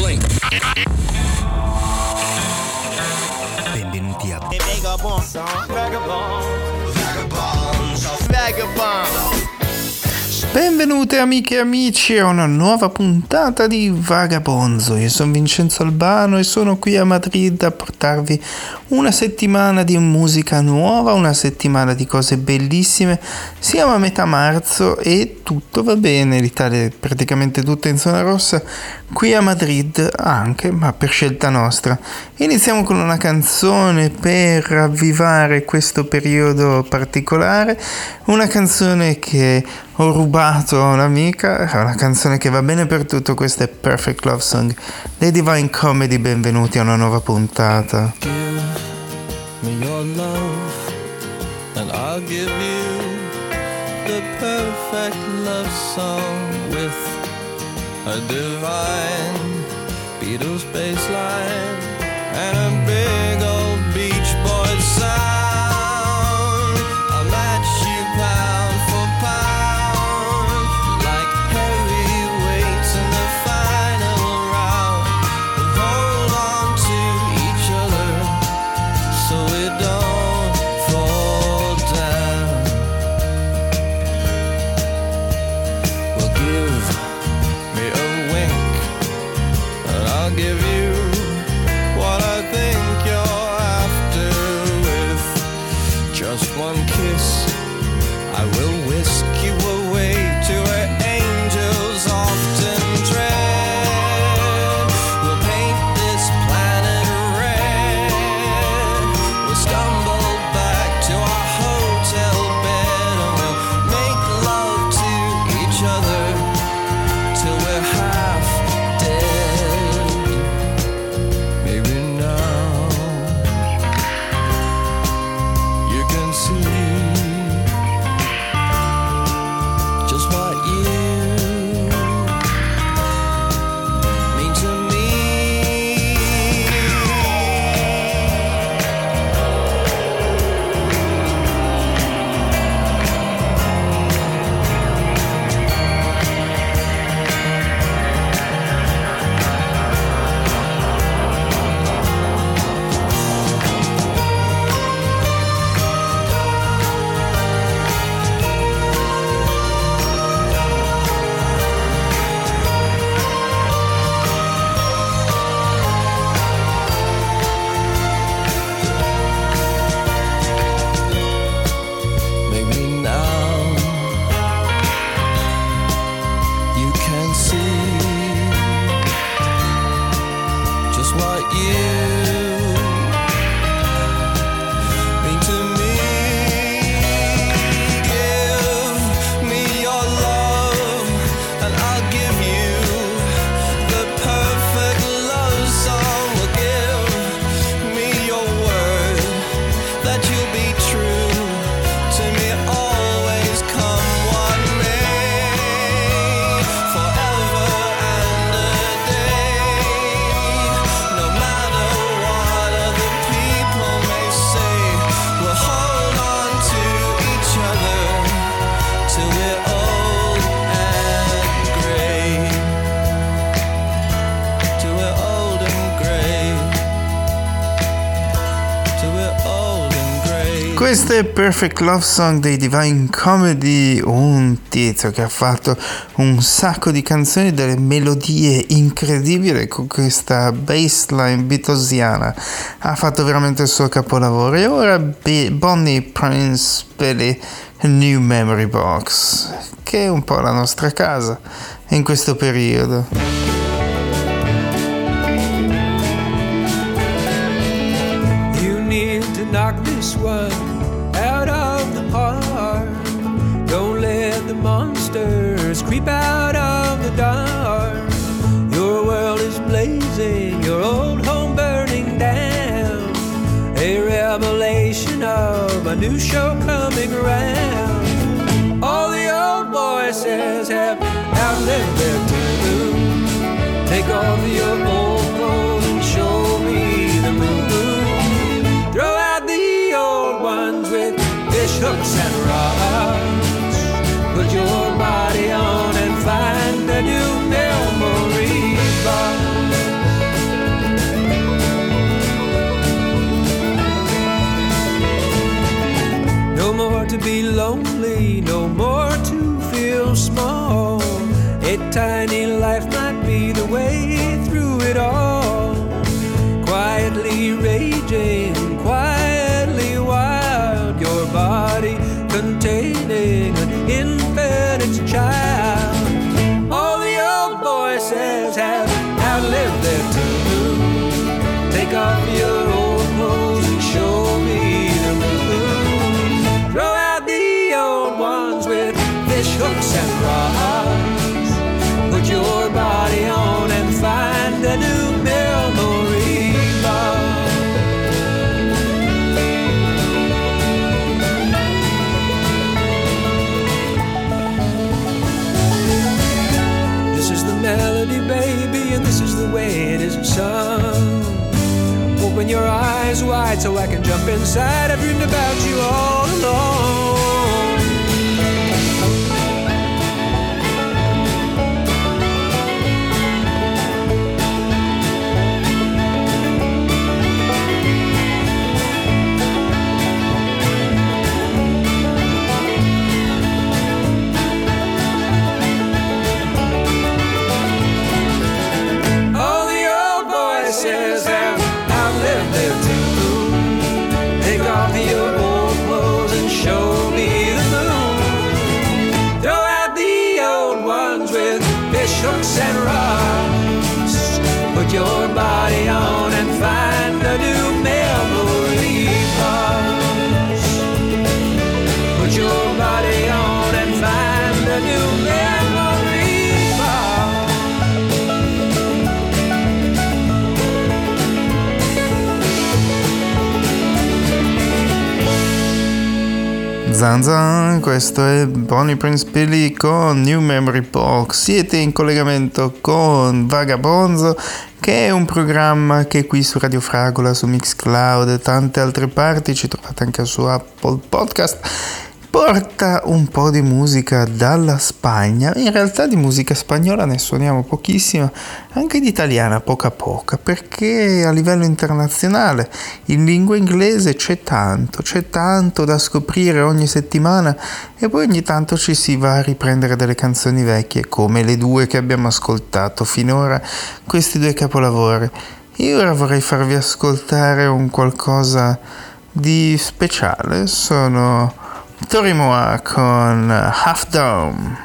blink. Benvenuti a Benvenute amiche e amici a una nuova puntata di Vagabonzo. Io sono Vincenzo Albano e sono qui a Madrid a portarvi una settimana di musica nuova, una settimana di cose bellissime. Siamo a metà marzo e tutto va bene, l'Italia è praticamente tutta in zona rossa, qui a Madrid anche, ma per scelta nostra. Iniziamo con una canzone per ravvivare questo periodo particolare, una canzone che ho rubato a un'amica, una canzone che va bene per tutto, questa è Perfect Love Song dei Divine Comedy, benvenuti a una nuova puntata. me your love, and I'll give you the perfect love song with a divine Beatles bass line and a È Perfect Love Song dei Divine Comedy, un tizio che ha fatto un sacco di canzoni, delle melodie incredibili con questa bassline beatlesiana. Ha fatto veramente il suo capolavoro. E ora B- Bonnie Prince per New Memory Box, che è un po' la nostra casa in questo periodo. Out of the dark. Your world is blazing, your old home burning down. A revelation of a new show coming around. All the old voices have outlived their tune. Take off your old clothes and show me the moon. Throw out the old ones with fish hooks and rods. more to be lonely, no more to feel small. A tiny life might be the way wide so I can jump inside. I dreamed about you all along. Zan zan, questo è Bonnie Prince Billy con New Memory Box. Siete in collegamento con Vagabonzo, che è un programma che qui su Radio Fragola, su Mixcloud e tante altre parti, ci trovate anche su Apple Podcast. Porta un po' di musica dalla Spagna, in realtà di musica spagnola ne suoniamo pochissima, anche di italiana poca poca, perché a livello internazionale in lingua inglese c'è tanto, c'è tanto da scoprire ogni settimana e poi ogni tanto ci si va a riprendere delle canzoni vecchie come le due che abbiamo ascoltato finora, questi due capolavori. Io ora vorrei farvi ascoltare un qualcosa di speciale, sono Torimoa con Half Dome.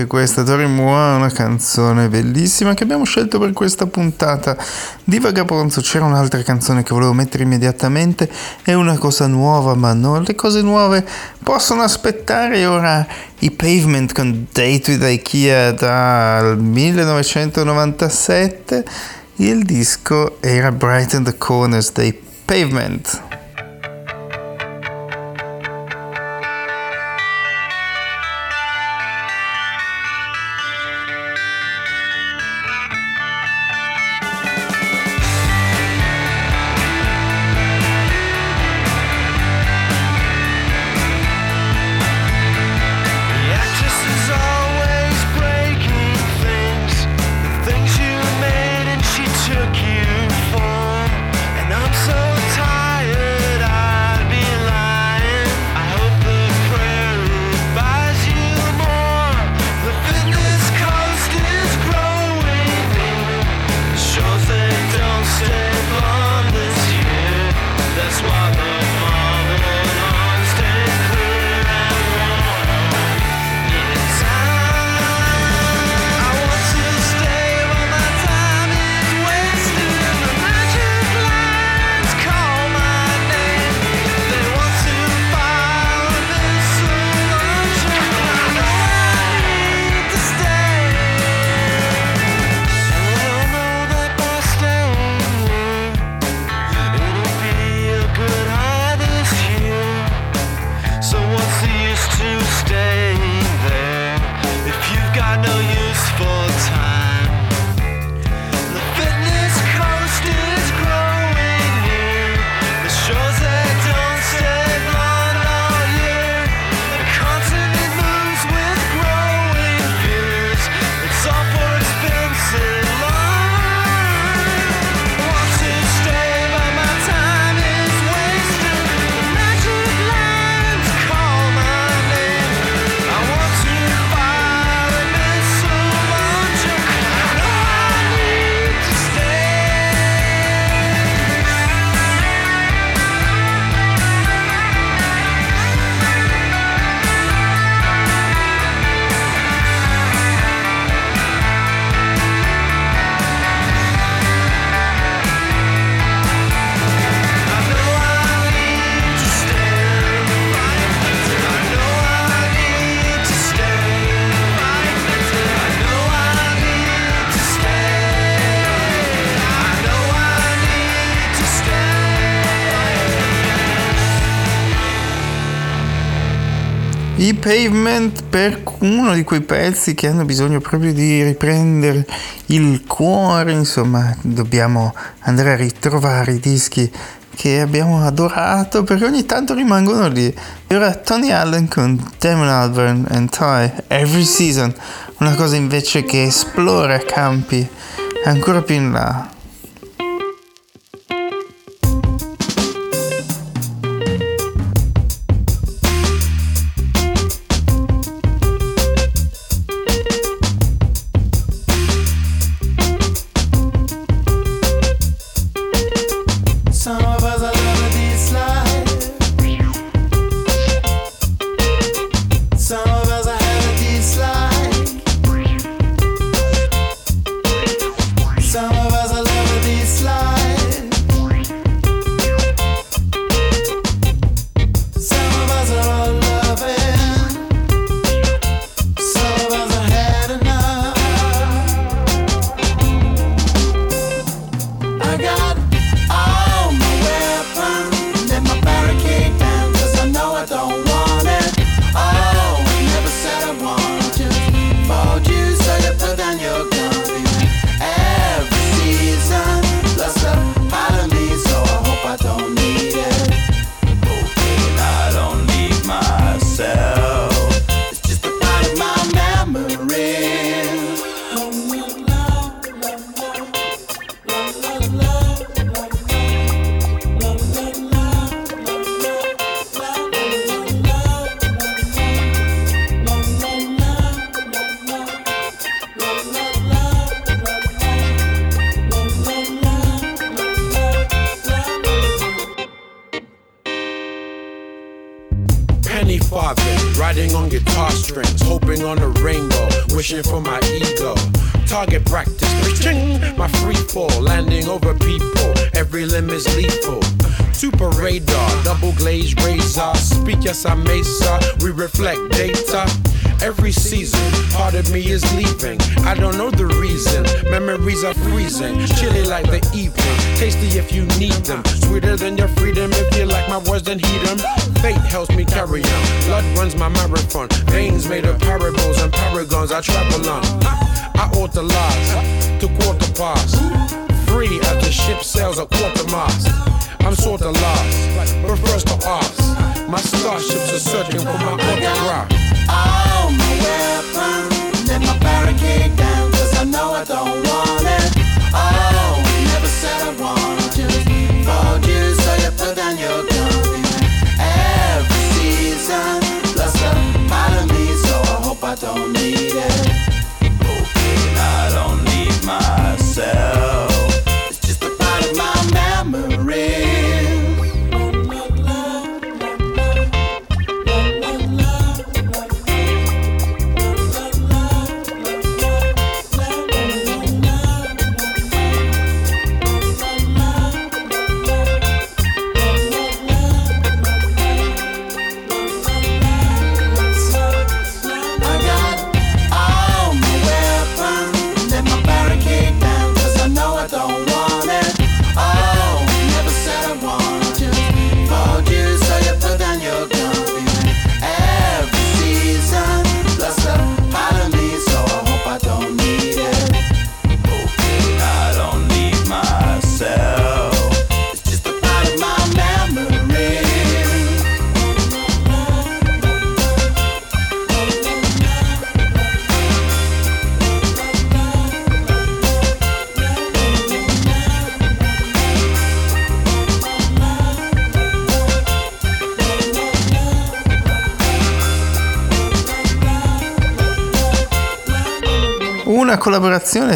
Anche questa Tori Mua, una canzone bellissima che abbiamo scelto per questa puntata di Vagabonzo. C'era un'altra canzone che volevo mettere immediatamente, è una cosa nuova, ma no, le cose nuove possono aspettare. Ora i Pavement con Date with Ikea dal 1997, il disco era Brighten the Corners dei Pavement. I Pavement per uno di quei pezzi che hanno bisogno proprio di riprendere il cuore, insomma, dobbiamo andare a ritrovare i dischi che abbiamo adorato perché ogni tanto rimangono lì. E ora Tony Allen con Damon Albarn and Ty Every Season, una cosa invece che esplora campi ancora più in là.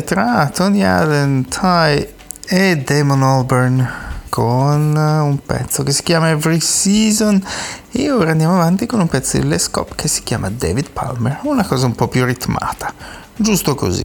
tra Tony Allen, Ty e Damon Auburn con eh, un pezzo che si chiama Every Season. E ora andiamo avanti con un pezzo di Les Cop che si chiama David Palmer, una cosa un po' più ritmata, giusto così.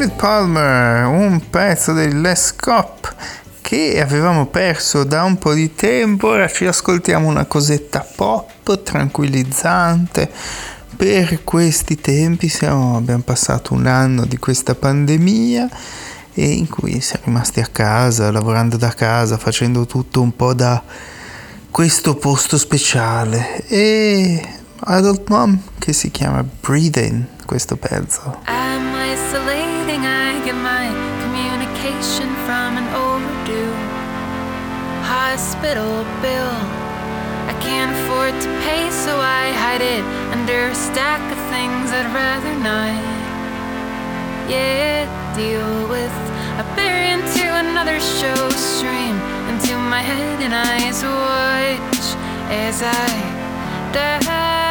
David Palmer, un pezzo del Les Cop che avevamo perso da un po' di tempo, ora ci ascoltiamo una cosetta pop tranquillizzante. Per questi tempi siamo, abbiamo passato un anno di questa pandemia e in cui siamo rimasti a casa, lavorando da casa, facendo tutto un po' da questo posto speciale e Adult Mom che si chiama Breathing questo pezzo. I'm hospital bill. I can't afford to pay, so I hide it under a stack of things I'd rather not. Yeah, deal with. I bury into another show stream into my head, and eyes watch as I die.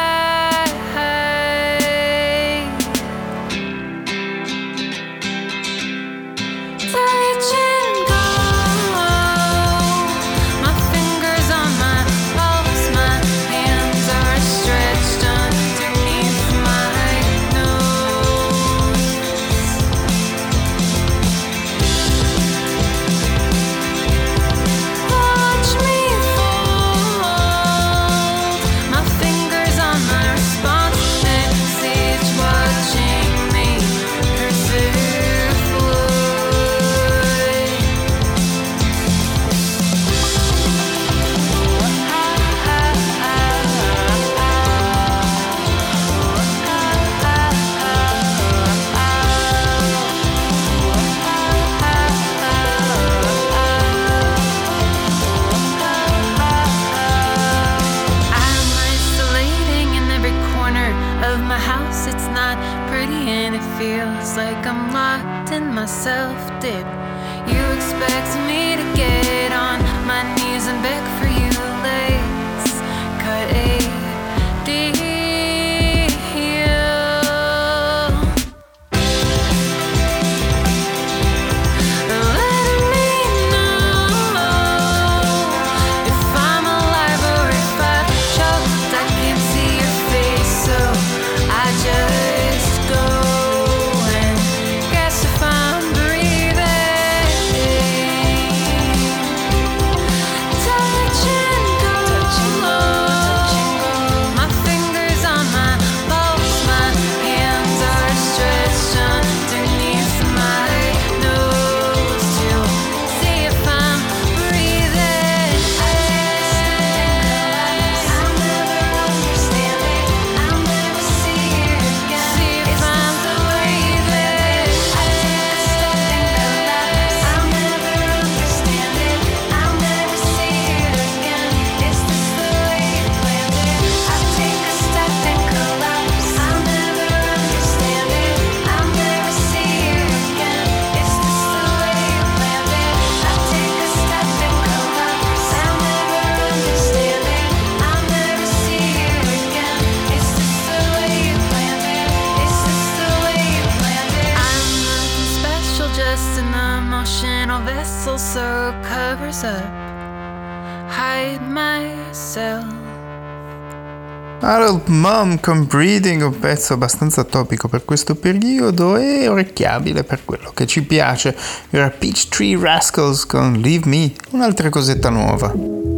did. Con Breeding, un pezzo abbastanza topico per questo periodo e orecchiabile per quello che ci piace. Era Peach Tree Rascals con Leave Me, un'altra cosetta nuova.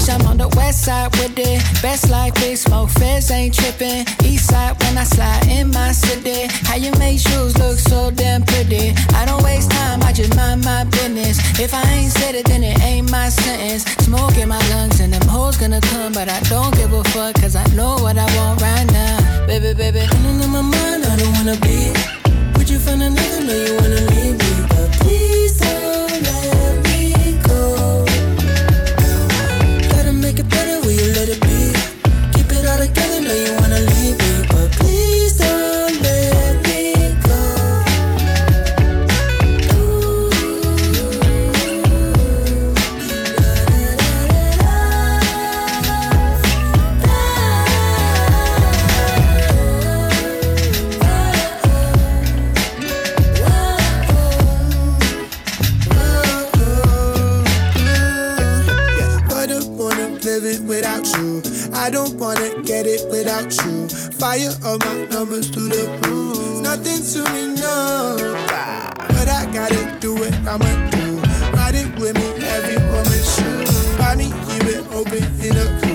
Bitch, I'm on the west side with it. Best life, big smoke, feds ain't tripping. East side when I slide in my city. How you make shoes look so damn pretty. I don't waste time, I just mind my business. If I ain't said it, then it ain't my sentence. Smoke in my lungs and them hoes gonna come, but I don't give a fuck, cause I know what I want right now. Baby, baby, running in my mind, I don't wanna be. Would you find another? No, you wanna leave me, without you. Fire all my numbers to the roof. Nothing to me, no. But I gotta do it, I'ma do. Ride it with me, every woman should. Buy me, keep it open in a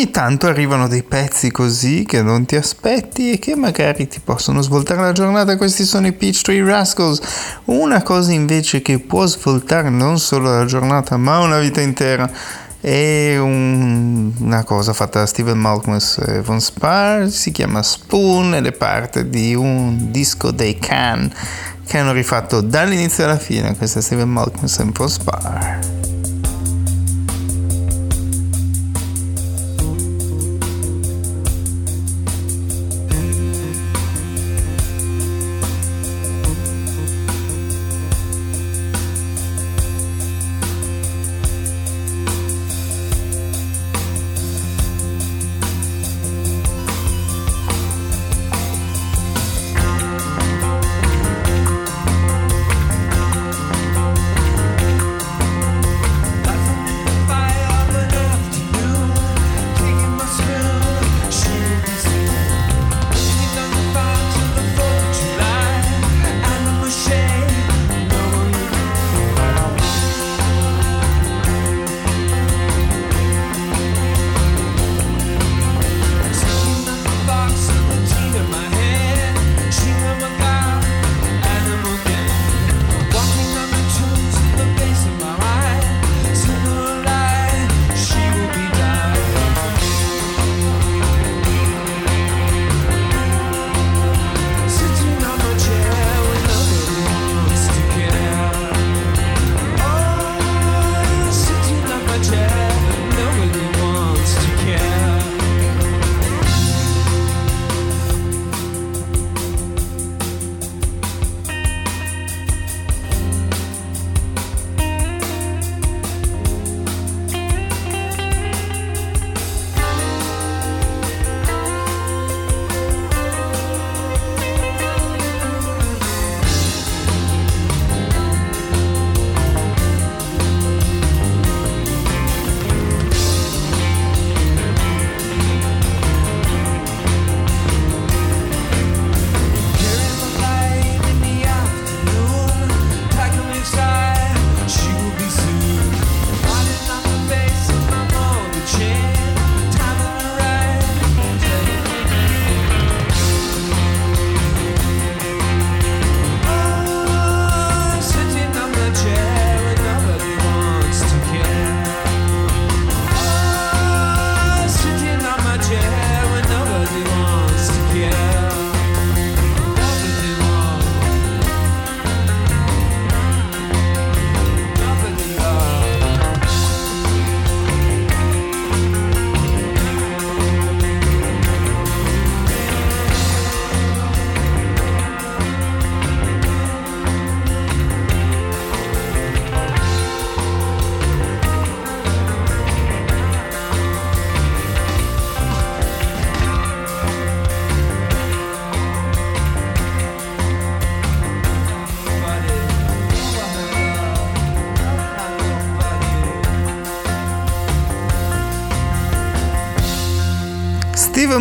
Ogni tanto arrivano dei pezzi così che non ti aspetti e che magari ti possono svoltare la giornata. Questi sono i Peachtree Rascals. Una cosa invece che può svoltare non solo la giornata ma una vita intera è un- una cosa fatta da Steven Malkmus e Von Spar, si chiama Spoon ed è parte di un disco dei Can che hanno rifatto dall'inizio alla fine. Questo è Steven Malkmus e Von Spar.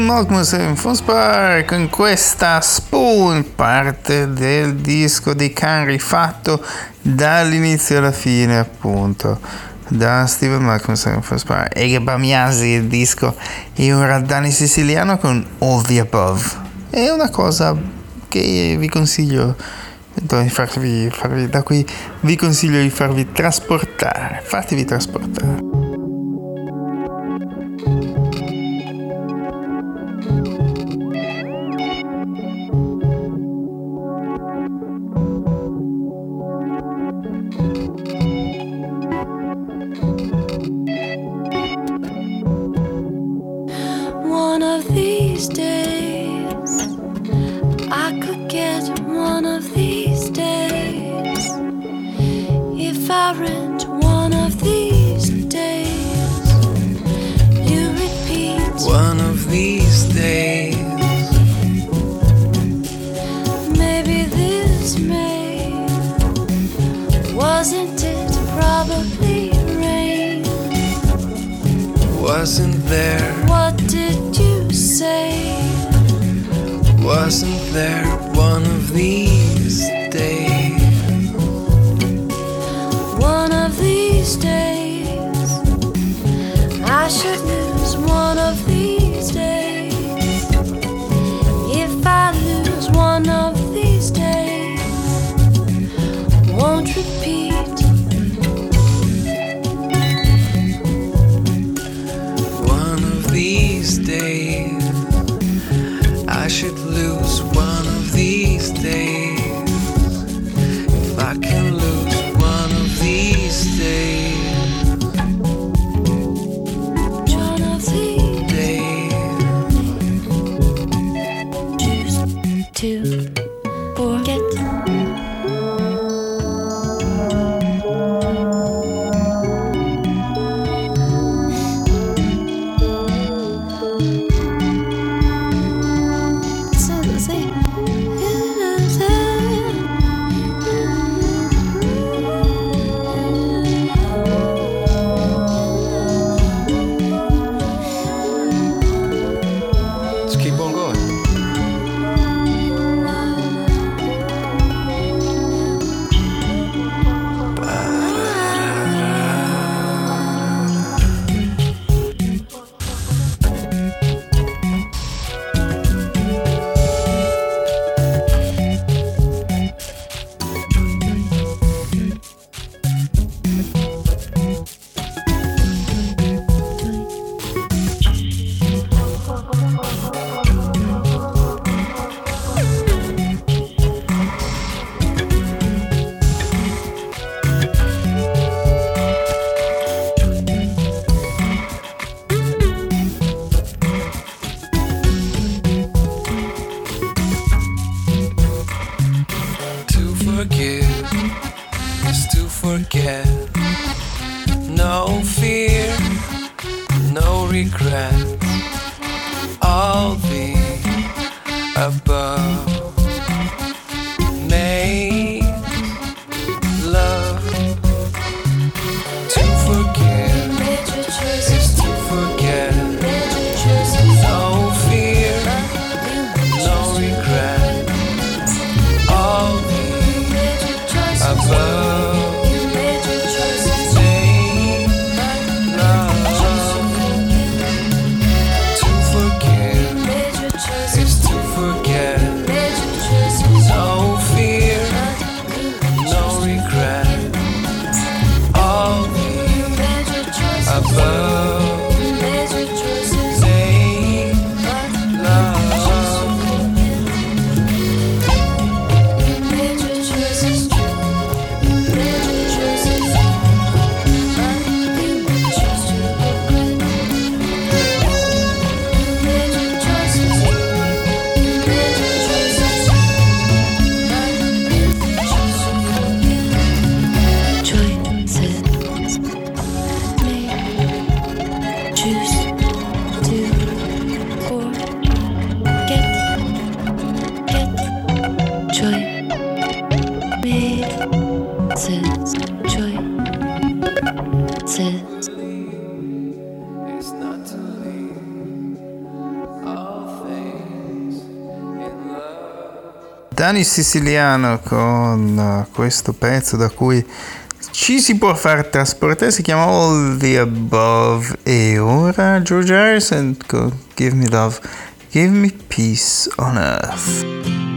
Steven Malcolm Fonspar con questa Spoon, parte del disco di Can rifatto dall'inizio alla fine, appunto, da Steven Malcolm Fonspar. E che Bamiasi il disco, e ora Dani Siciliano con All the Above. È una cosa che vi consiglio di farvi, farvi, da qui vi consiglio di farvi trasportare, fatevi trasportare. Gianni Siciliano con questo pezzo da cui ci si può far trasportare, si chiama All the Above e ora George Harrison con Give Me Love, Give Me Peace on Earth.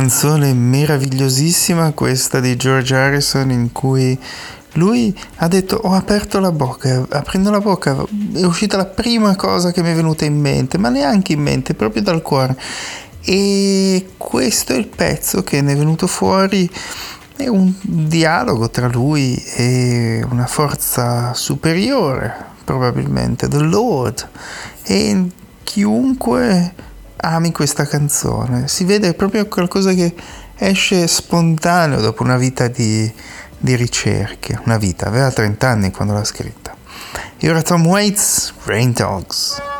Canzone meravigliosissima questa di George Harrison in cui lui ha detto ho aperto la bocca, aprendo la bocca è uscita la prima cosa che mi è venuta in mente, ma neanche in mente, proprio dal cuore. E questo è il pezzo che ne è venuto fuori, è un dialogo tra lui e una forza superiore, probabilmente, The Lord. E chiunque ami questa canzone, si vede proprio qualcosa che esce spontaneo dopo una vita di di ricerche, una vita, aveva 30 anni quando l'ha scritta. E ora Tom Waits, Rain Dogs.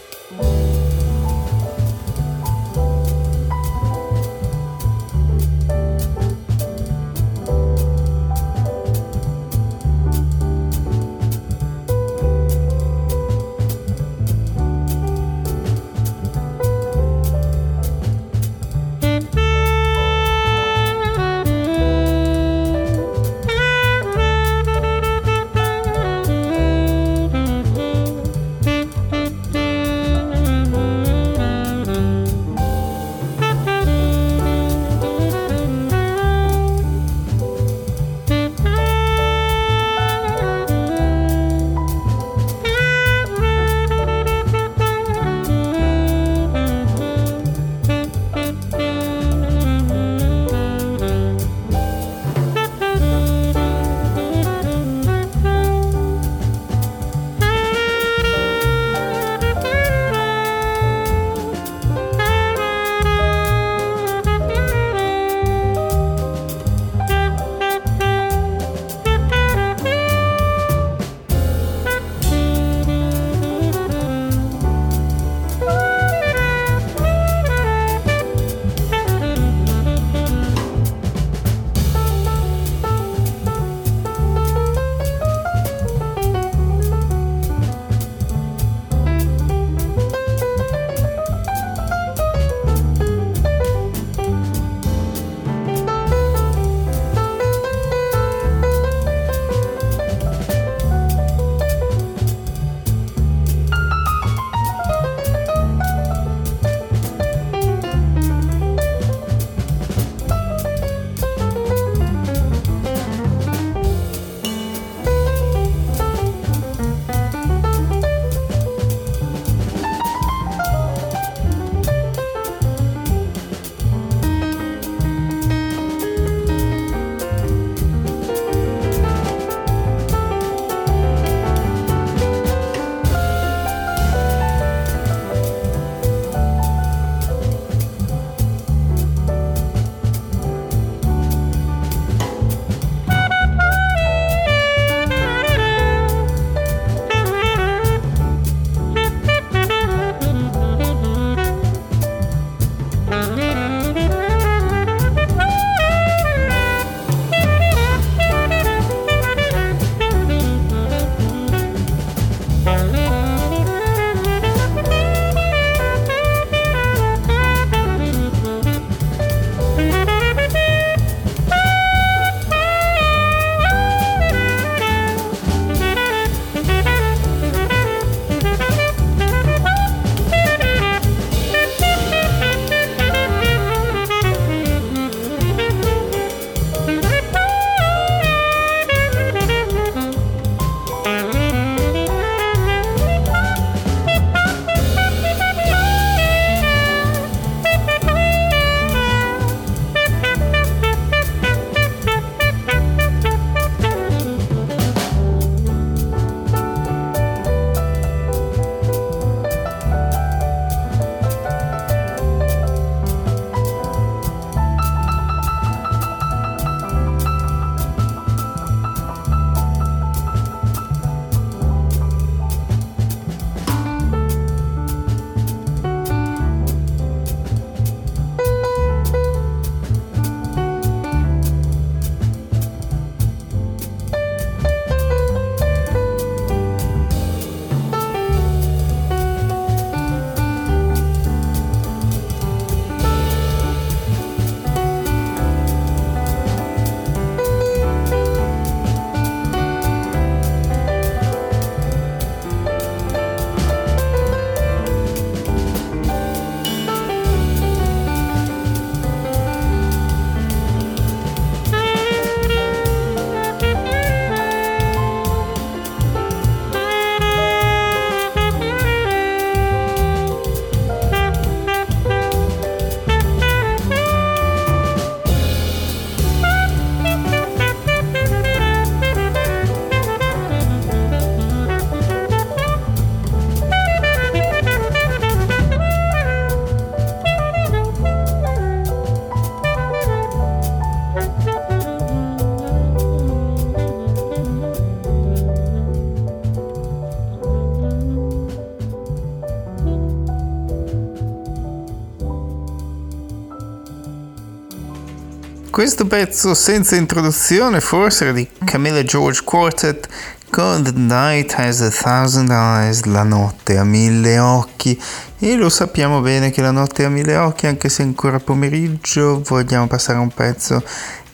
Questo pezzo senza introduzione forse era di Camilla George Quartet con The Night Has a Thousand Eyes, la notte ha mille occhi e lo sappiamo bene che la notte ha mille occhi anche se ancora pomeriggio vogliamo passare un pezzo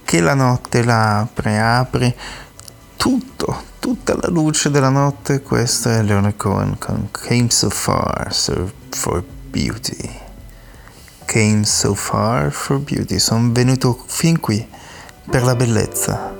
che la notte la apre, apre tutto, tutta la luce della notte, questo è Leonard Cohen con Came So Far so for Beauty. Came So Far for Beauty, sono venuto fin qui per la bellezza.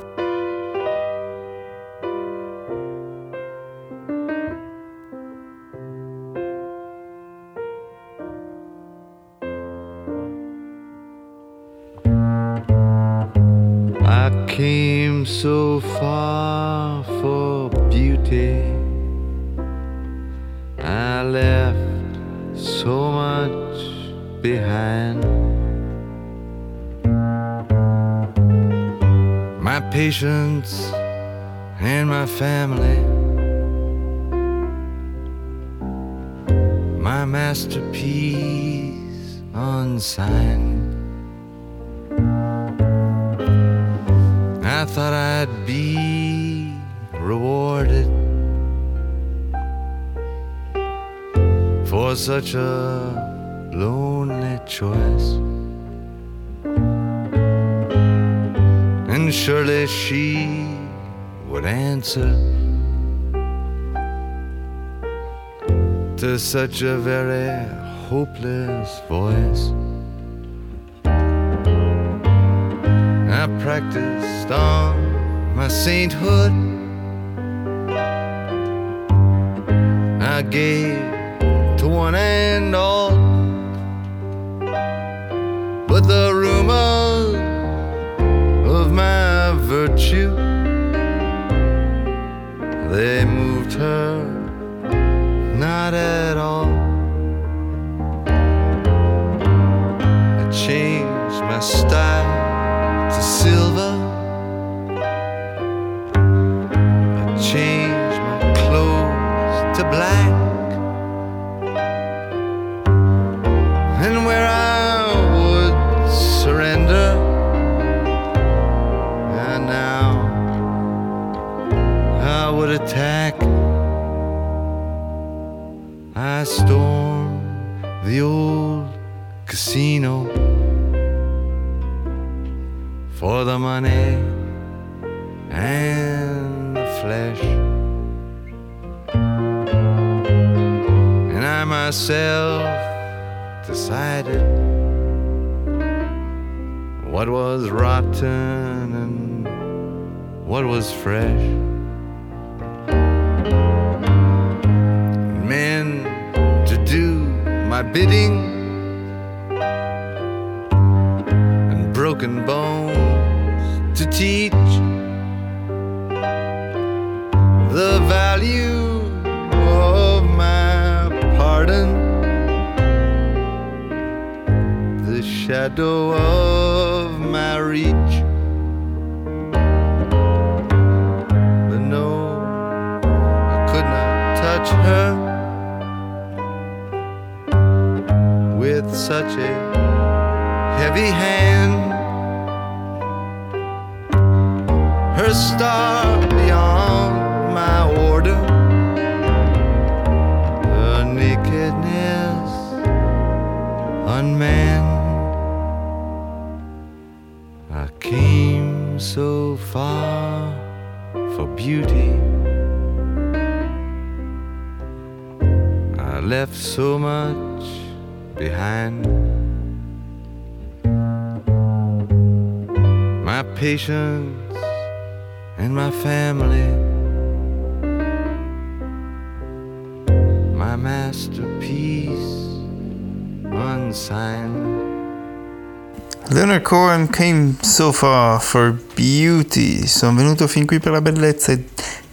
Such a very hopeless voice. I practiced on my sainthood. To black. Masterpiece unsigned. Leonard Cohen came so far for beauty. Sono venuto fin qui per la bellezza e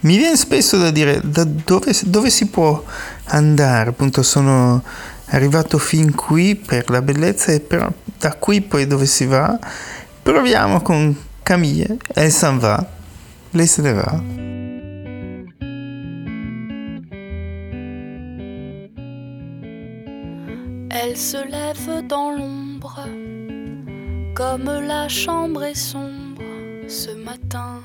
mi viene spesso da dire da dove, dove si può andare. Appunto, sono arrivato fin qui per la bellezza e però da qui poi dove si va? Proviamo con Camille. Elle s'en va. Lei se ne va. Elle se lève dans l'ombre, Comme la chambre est sombre ce matin.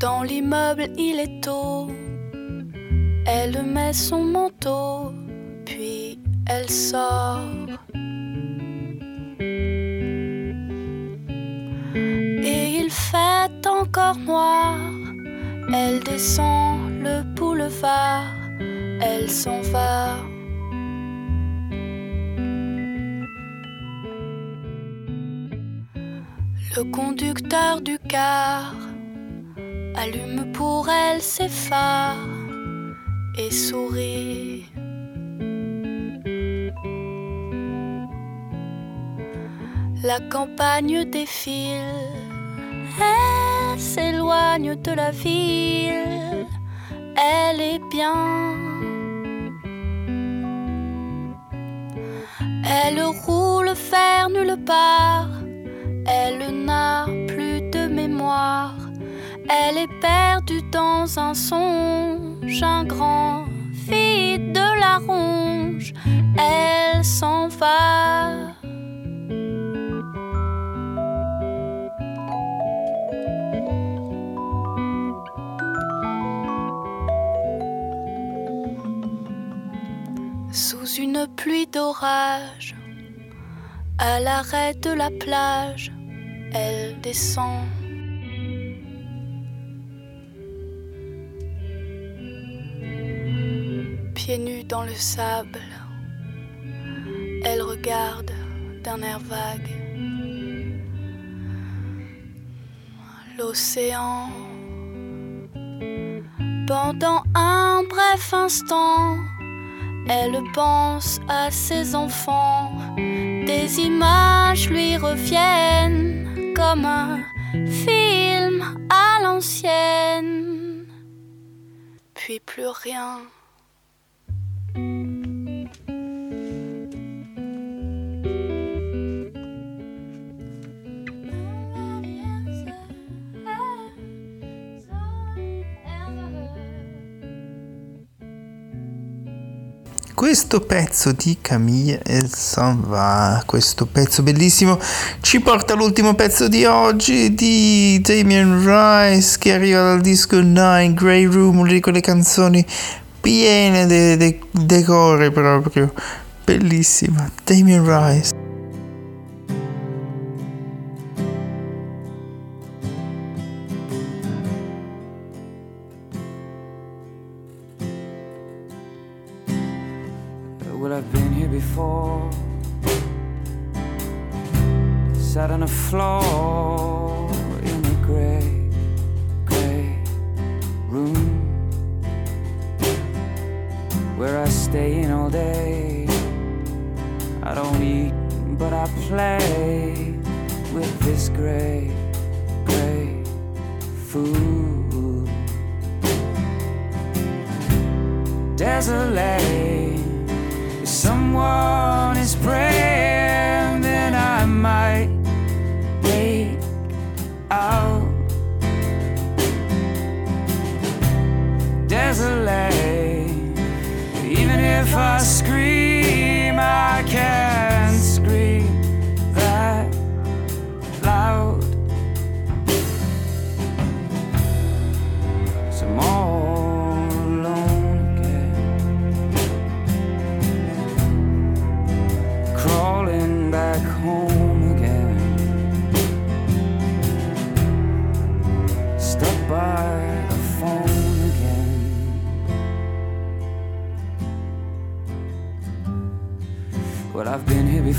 Dans l'immeuble, il est tôt. Elle met son manteau, puis elle sort. Et il fait encore noir. Elle descend le boulevard, elle s'en va. Le conducteur du car allume pour elle ses phares et sourit. La campagne défile, s'éloigne de la ville, elle est bien. Elle roule vers nulle part, elle n'a plus de mémoire, elle est perdue dans un songe, un grand vide de la ronge, elle s'en va. Une pluie d'orage, à l'arrêt de la plage, elle descend. Pieds nus dans le sable, elle regarde d'un air vague l'océan. Pendant un bref instant, elle pense à ses enfants. Des images lui reviennent comme un film à l'ancienne. Puis plus rien. Questo pezzo di Camille Sanva, questo pezzo bellissimo, ci porta all'ultimo pezzo di oggi di Damien Rice che arriva dal disco Nine Grey Room, una di quelle canzoni piene di decore proprio, bellissima. Damien Rice. I don't eat, but I play with this gray, gray food. Desolate. If someone is praying, then I might wake out. Desolate. Even if I scream, I care.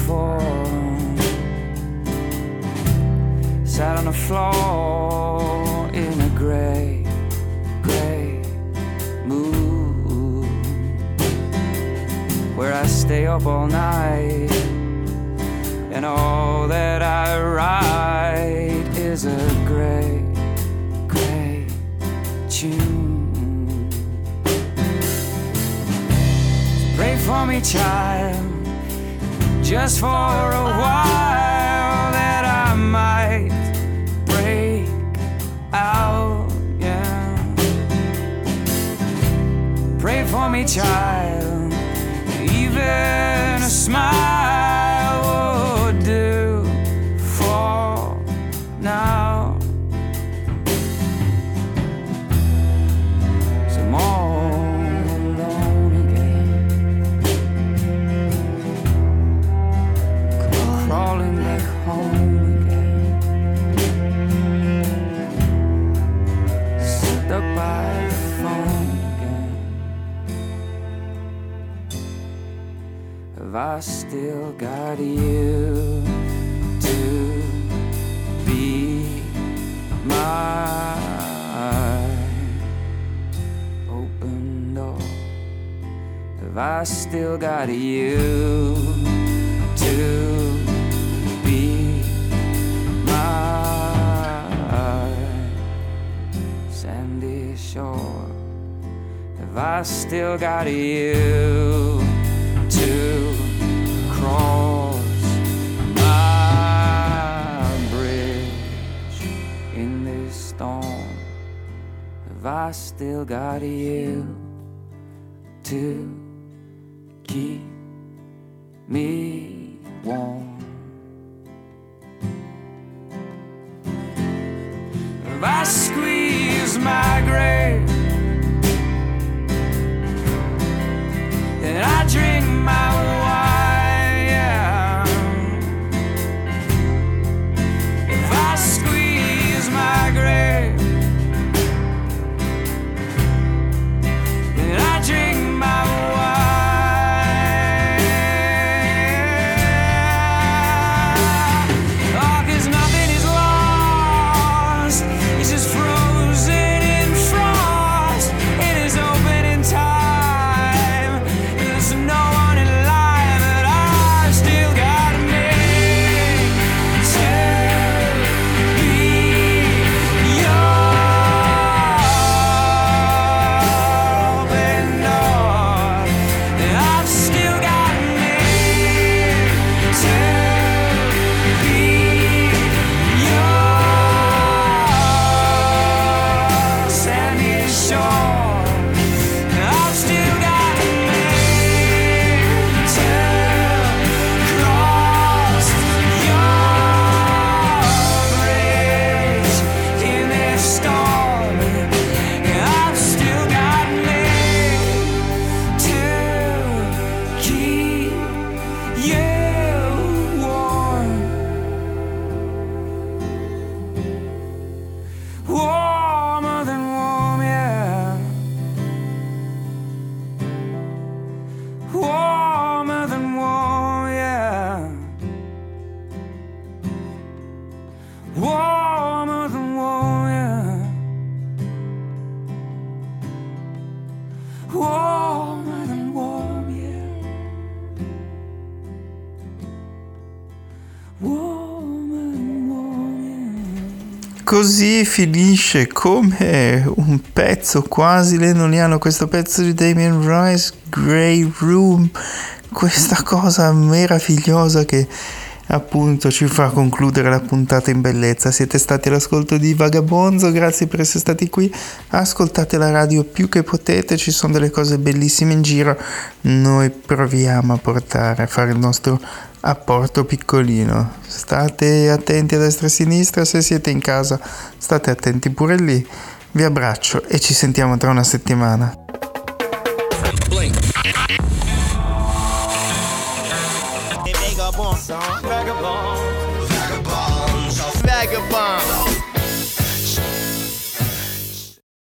Been. Sat on the floor in a gray, gray mood where I stay up all night, and all that I write is a gray, gray tune. Pray for me, child, just for a while that I might break out. Yeah. Pray for me, child. Even a smile. Still got you to be my open door? Have I still got you to be my sandy shore? Have I still got you I still got you to keep me finisce come un pezzo quasi lennoniano questo pezzo di Damien Rice, Grey Room, questa cosa meravigliosa che appunto ci fa concludere la puntata in bellezza. Siete stati all'ascolto di Vagabonzo, grazie per essere stati qui. Ascoltate la radio più che potete, ci sono delle cose bellissime in giro. Noi proviamo a portare, a fare il nostro apporto piccolino. State attenti a destra e a sinistra, se siete in casa state attenti pure lì. Vi abbraccio e ci sentiamo tra una settimana. Vagabond